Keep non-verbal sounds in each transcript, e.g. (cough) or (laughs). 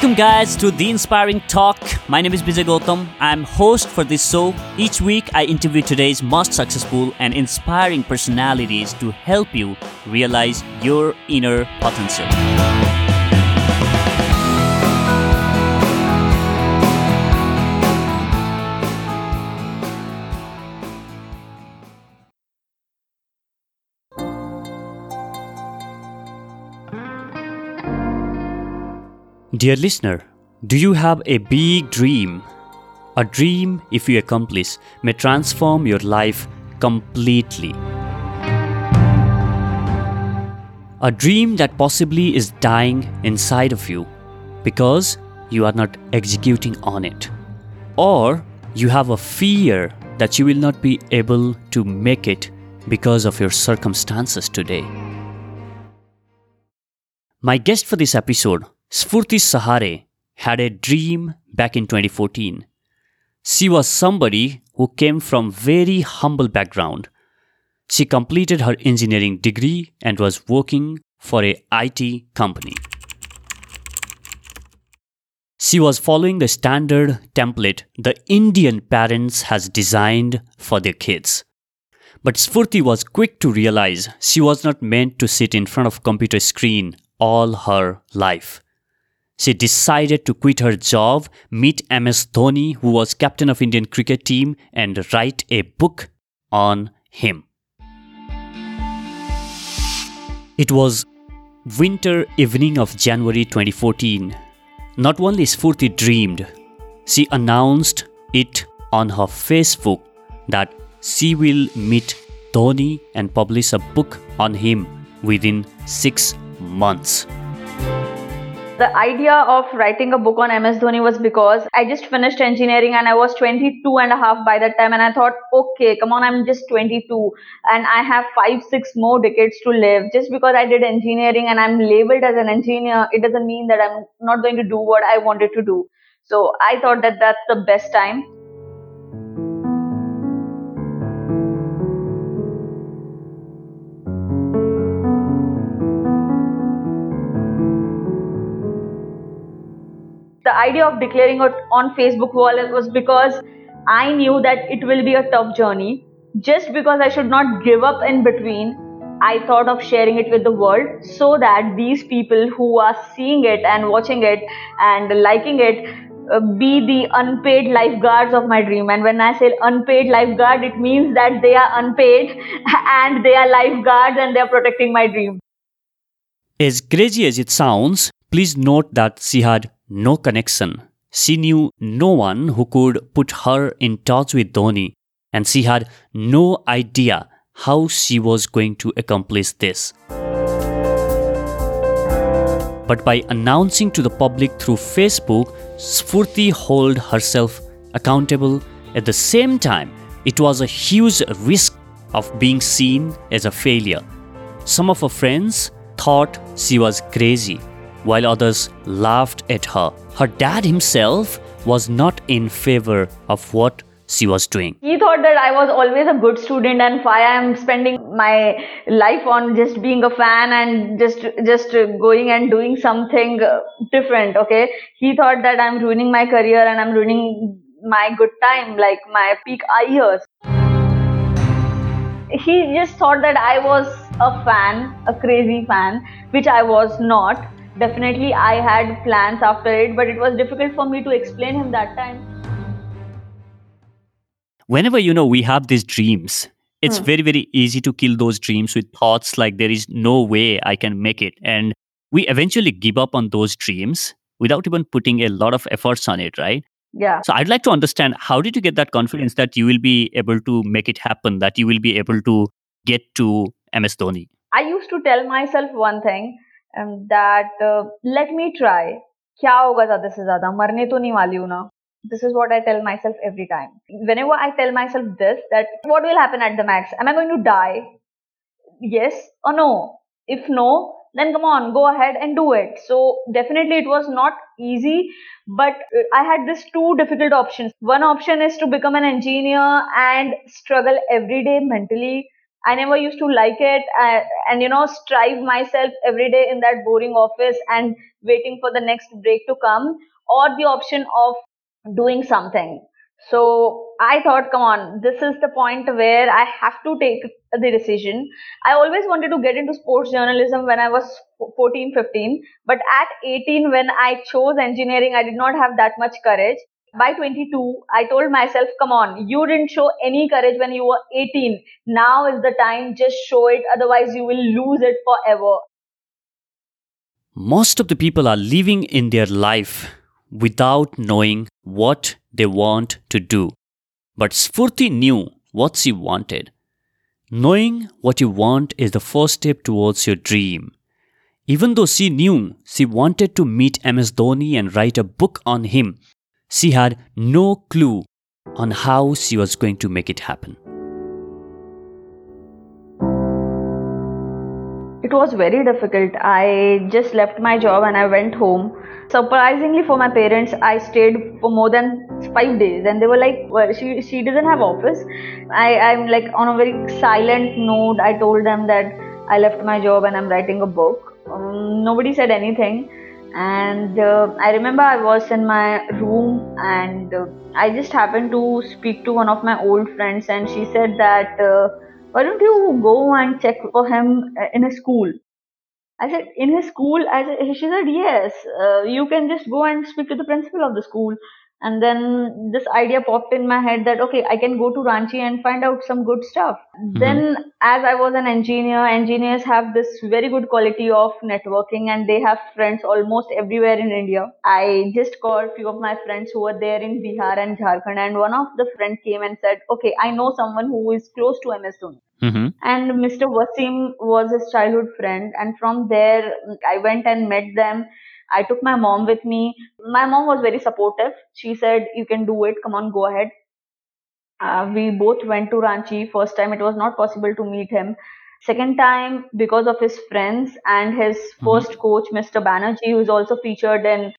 Welcome, guys, to The Inspiring Talk. My name is Vijay Gautam. I'm host for this show. Each week, I interview today's most successful and inspiring personalities to help you realize your inner potential. Dear listener, do you have a big dream? A dream, if you accomplish, may transform your life completely. A dream that possibly is dying inside of you because you are not executing on it. Or you have a fear that you will not be able to make it because of your circumstances today. My guest for this episode Sfurti Sahare had a dream back in 2014. She was somebody who came from very humble background. She completed her engineering degree and was working for a IT company. She was following the standard template the Indian parents has designed for their kids. But Sfurti was quick to realize she was not meant to sit in front of computer screen all her life she decided to quit her job, meet MS Dhoni, who was captain of Indian cricket team, and write a book on him. It was winter evening of January 2014. Not only Sfurti dreamed, she announced it on her Facebook that she will meet Dhoni and publish a book on him within six months the idea of writing a book on MS Dhoni was because I just finished engineering and I was 22 and a half by that time. And I thought, okay, come on, I'm just 22 and I have five, six more decades to live. Just because I did engineering and I'm labeled as an engineer, it doesn't mean that I'm not going to do what I wanted to do. So I thought that that's the best time the idea of declaring it on Facebook wall was because I knew that it will be a tough journey. Just because I should not give up in between, I thought of sharing it with the world so that these people who are seeing it and watching it and liking it uh, be the unpaid lifeguards of my dream. And when I say unpaid lifeguard, it means that they are unpaid (laughs) and they are lifeguards and they are protecting my dream. As crazy as it sounds, please note that she had no connection. She knew no one who could put her in touch with Dhoni, and she had no idea how she was going to accomplish this. But by announcing to the public through Facebook, Sfurti held herself accountable. At the same time, it was a huge risk of being seen as a failure. Some of her friends thought she was crazy while others laughed at her. Her dad himself was not in favor of what she was doing. He thought that I was always a good student and why I am spending my life on just being a fan and just just going and doing something different. Okay, he thought that I'm ruining my career and I'm ruining my good time, like my peak years. He just thought that I was a fan, a crazy fan, which I was not definitely I had plans after it, but it was difficult for me to explain him that time. Whenever you know we have these dreams, it's hmm. very very easy to kill those dreams with thoughts like there is no way I can make it, and we eventually give up on those dreams without even putting a lot of efforts on it, right? Yeah. So I'd like to understand how did you get that confidence that you will be able to make it happen, that you will be able to get to MS Dhoni? I used to tell myself one thing um, that uh, let me try क्या होगा ज्यादा से ज्यादा मरने तो नहीं वाली हूँ ना this is what I tell myself every time. Whenever I tell myself this, that what will happen at the max? Am I going to die? Yes or no? If no, then come on, go ahead and do it. So definitely it was not easy, but I had these two difficult options. One option is to become an engineer and struggle every day mentally I never used to like it uh, and, you know, strive myself every day in that boring office and waiting for the next break to come or the option of doing something. So I thought, come on, this is the point where I have to take the decision. I always wanted to get into sports journalism when I was 14, 15. But at 18, when I chose engineering, I did not have that much courage. By 22, I told myself, come on, you didn't show any courage when you were 18. Now is the time, just show it. Otherwise, you will lose it forever. Most of the people are living in their life without knowing what they want to do. But Sfurti knew what she wanted. Knowing what you want is the first step towards your dream. Even though she knew she wanted to meet MS Dhoni and write a book on him, she had no clue on how she was going to make it happen. It was very difficult. I just left my job and I went home. Surprisingly for my parents, I stayed for more than five days, and they were like, "Well, she she doesn't have office." I I'm like on a very silent note. I told them that I left my job and I'm writing a book. Um, nobody said anything, and uh, I remember I was in my room and uh, I just happened to speak to one of my old friends, and she said that. Uh, why don't you go and check for him uh, in a school? I said, in his school? I said, she said, yes, uh, you can just go and speak to the principal of the school and then this idea popped in my head that okay i can go to ranchi and find out some good stuff mm-hmm. then as i was an engineer engineers have this very good quality of networking and they have friends almost everywhere in india i just called few of my friends who were there in bihar and jharkhand and one of the friends came and said okay i know someone who is close to ms dhoni Mm-hmm. And Mr. Wasim was his childhood friend, and from there I went and met them I took my mom with me. My mom was very supportive. She said, You can do it. Come on, go ahead. Uh, we both went to Ranchi. First time it was not possible to meet him. Second time, because of his friends and his mm-hmm. first coach, Mr. Banerjee, who is also featured in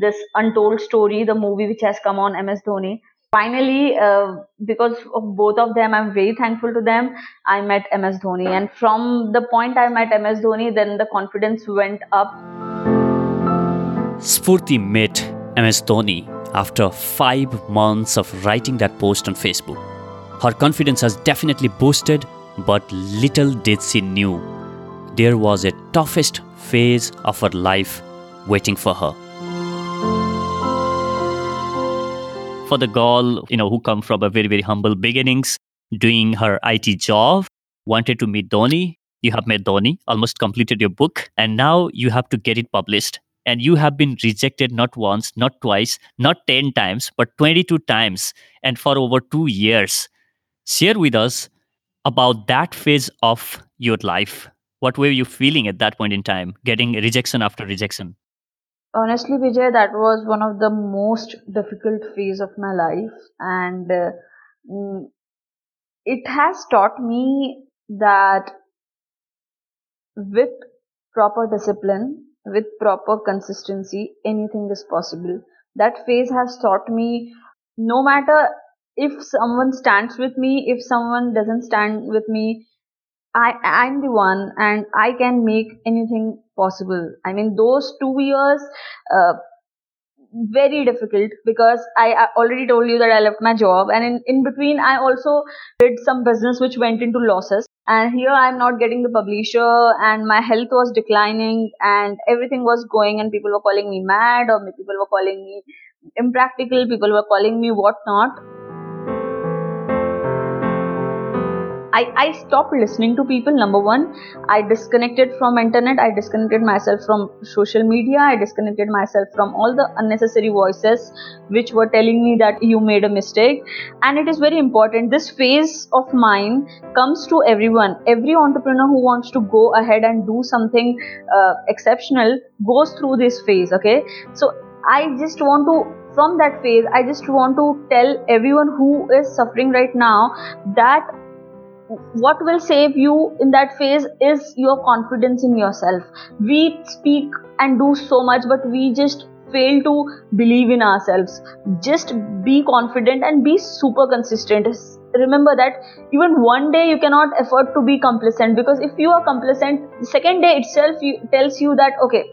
this Untold Story, the movie which has come on MS Dhoni. Finally, uh, because of both of them, I'm very thankful to them. I met MS Dhoni, and from the point I met MS Dhoni, then the confidence went up. Sfurti met MS Dhoni after five months of writing that post on Facebook. Her confidence has definitely boosted, but little did she knew there was a toughest phase of her life waiting for her. For the girl, you know, who come from a very, very humble beginnings, doing her IT job, wanted to meet Dhoni. You have met Dhoni, almost completed your book, and now you have to get it published and you have been rejected not once, not twice, not 10 times, but 22 times, and for over two years. Share with us about that phase of your life. What were you feeling at that point in time, getting rejection after rejection? Honestly, Vijay, that was one of the most difficult phase of my life, and uh, mm, it has taught me that with proper discipline with proper consistency, anything is possible. That phase has taught me no matter if someone stands with me, if someone doesn't stand with me, I am the one and I can make anything possible. I mean, those two years, uh, very difficult because I, I already told you that I left my job and in, in between I also did some business which went into losses and here I'm not getting the publisher and my health was declining and everything was going and people were calling me mad or people were calling me impractical, people were calling me whatnot. I, I stopped listening to people number one. I disconnected from internet. I disconnected myself from social media. I disconnected myself from all the unnecessary voices which were telling me that you made a mistake. And it is very important. This phase of mine comes to everyone. Every entrepreneur who wants to go ahead and do something uh, exceptional goes through this phase okay? So i just want to from that phase i just want to tell everyone who is suffering right now that what will save you in that phase is your confidence in yourself we speak and do so much but we just fail to believe in ourselves. Just be confident and be super consistent. Remember that even one day you cannot afford to be complacent because if you are complacent, the second day itself you, tells you that okay,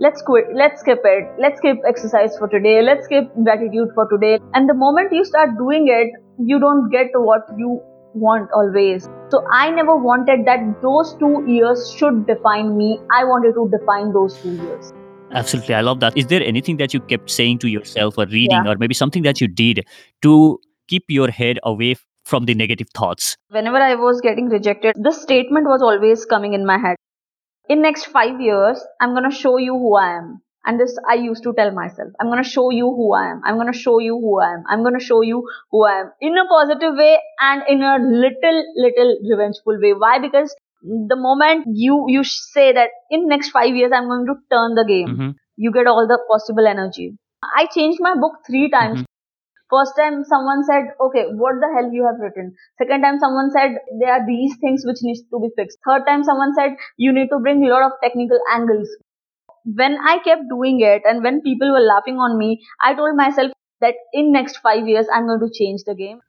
let's quit, let's skip it, let's skip exercise for today, let's skip gratitude for today. And the moment you start doing it, you don't get what you want always. So I never wanted that those two years should define me. I wanted to define those two years. Absolutely. I love that. Is there anything that you kept saying to yourself or reading yeah. or maybe something that you did to keep your head away from the negative thoughts? Whenever I was getting rejected, this statement was always coming in my head. In next 5 years, I'm going to show you who I am. And this I used to tell myself, I'm going to show you who I am. I'm going to show you who I am. I'm going to show you who I am in a positive way and in a little, little revengeful way. Why? Because the moment you, you say that in next five years, I'm going to turn the game, mm-hmm. you get all the possible energy. I changed my book three times. Mm-hmm. First time someone said, okay, what the hell you have written? Second time someone said, there are these things which needs to be fixed. Third time someone said, you need to bring a lot of technical angles when I kept doing it and when people were laughing on me, I told myself that in next 5 years I'm going to change the game.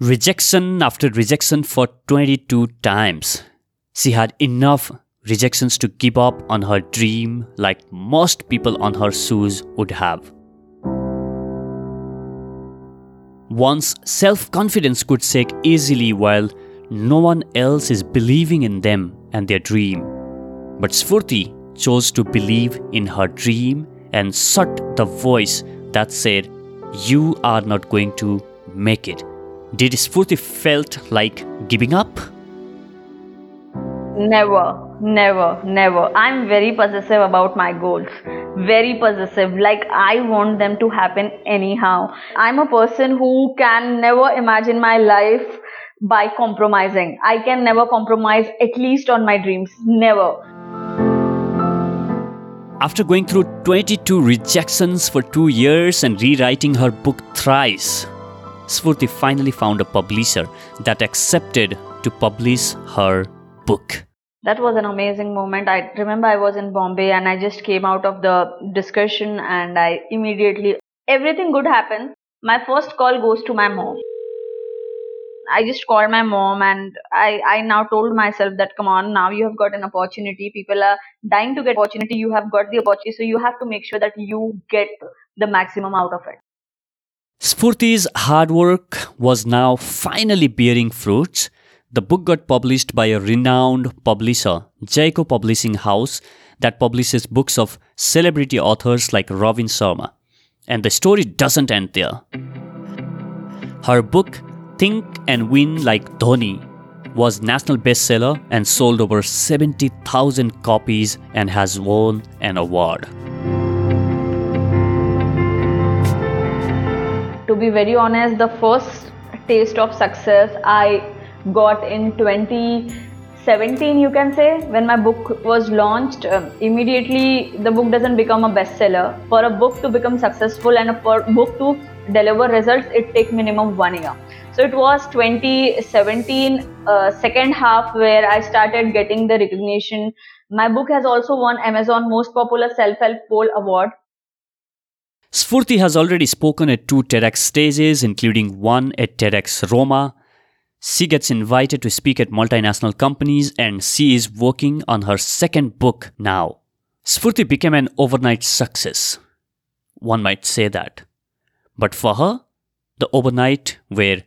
Rejection after rejection for 22 times. She had enough rejections to give up on her dream like most people on her shoes would have. Once self confidence could shake easily while no one else is believing in them and their dream. But Sfurti chose to believe in her dream and shut the voice that said, You are not going to make it. Did Sfurti felt like giving up? Never, never, never. I'm very possessive about my goals. Very possessive. Like I want them to happen anyhow. I'm a person who can never imagine my life by compromising. I can never compromise at least on my dreams. Never. After going through 22 rejections for two years and rewriting her book thrice, Sfurti finally found a publisher that accepted to publish her book. That was an amazing moment. I remember I was in Bombay and I just came out of the discussion and I immediately, everything good happened. My first call goes to my mom. I just called my mom and I, I now told myself that come on now you have got an opportunity people are dying to get opportunity you have got the opportunity so you have to make sure that you get the maximum out of it. Sfurti's hard work was now finally bearing fruits. The book got published by a renowned publisher, Jaico Publishing House, that publishes books of celebrity authors like Robin Sharma. And the story doesn't end there. Her book Think and Win Like Dhoni was national bestseller and sold over 70,000 copies and has won an award. To be very honest, the first taste of success I got in 2017, you can say, when my book was launched. Uh, immediately, the book doesn't become a bestseller. For a book to become successful and for a book to deliver results, it takes minimum one year. So it was 2017 uh, second half where I started getting the recognition. My book has also won Amazon Most Popular Self-Help Poll Award. Sfurti has already spoken at two TEDx stages, including one at TEDx Roma. She gets invited to speak at multinational companies and she is working on her second book now. Sfurti became an overnight success. One might say that. But for her, the overnight were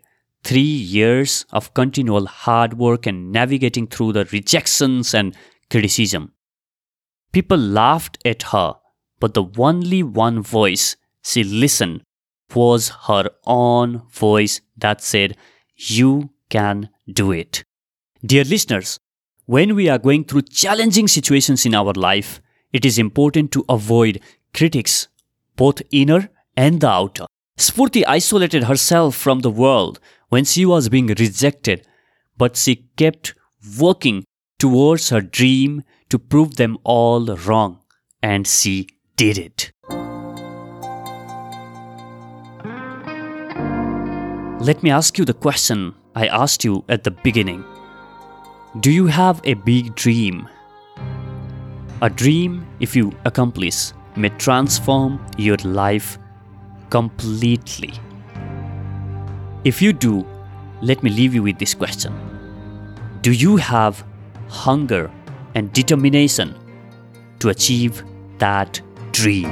three years of continual hard work and navigating through the rejections and criticism. People laughed at her, but the only one voice she listened was her own voice that said, You can do it. Dear listeners, when we are going through challenging situations in our life, it is important to avoid critics, both inner and the outer. Sfurti isolated herself from the world when she was being rejected, but she kept working towards her dream to prove them all wrong, and she did it. Let me ask you the question I asked you at the beginning Do you have a big dream? A dream, if you accomplish, may transform your life completely. If you do, let me leave you with this question Do you have hunger and determination to achieve that dream?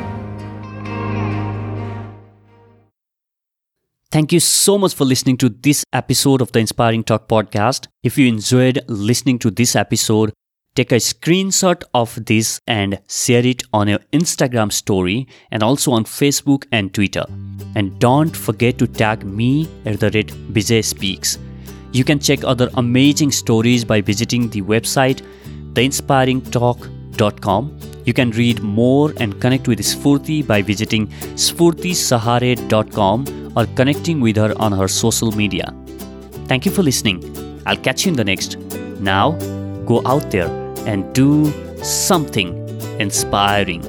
Thank you so much for listening to this episode of the Inspiring Talk podcast. If you enjoyed listening to this episode, take a screenshot of this and share it on your Instagram story and also on Facebook and Twitter. And don't forget to tag me at the rate Vijay Speaks. You can check other amazing stories by visiting the website theinspiringtalk.com. You can read more and connect with Sfurti by visiting sfurtisahare.com or connecting with her on her social media. Thank you for listening. I'll catch you in the next. Now, go out there and do something inspiring.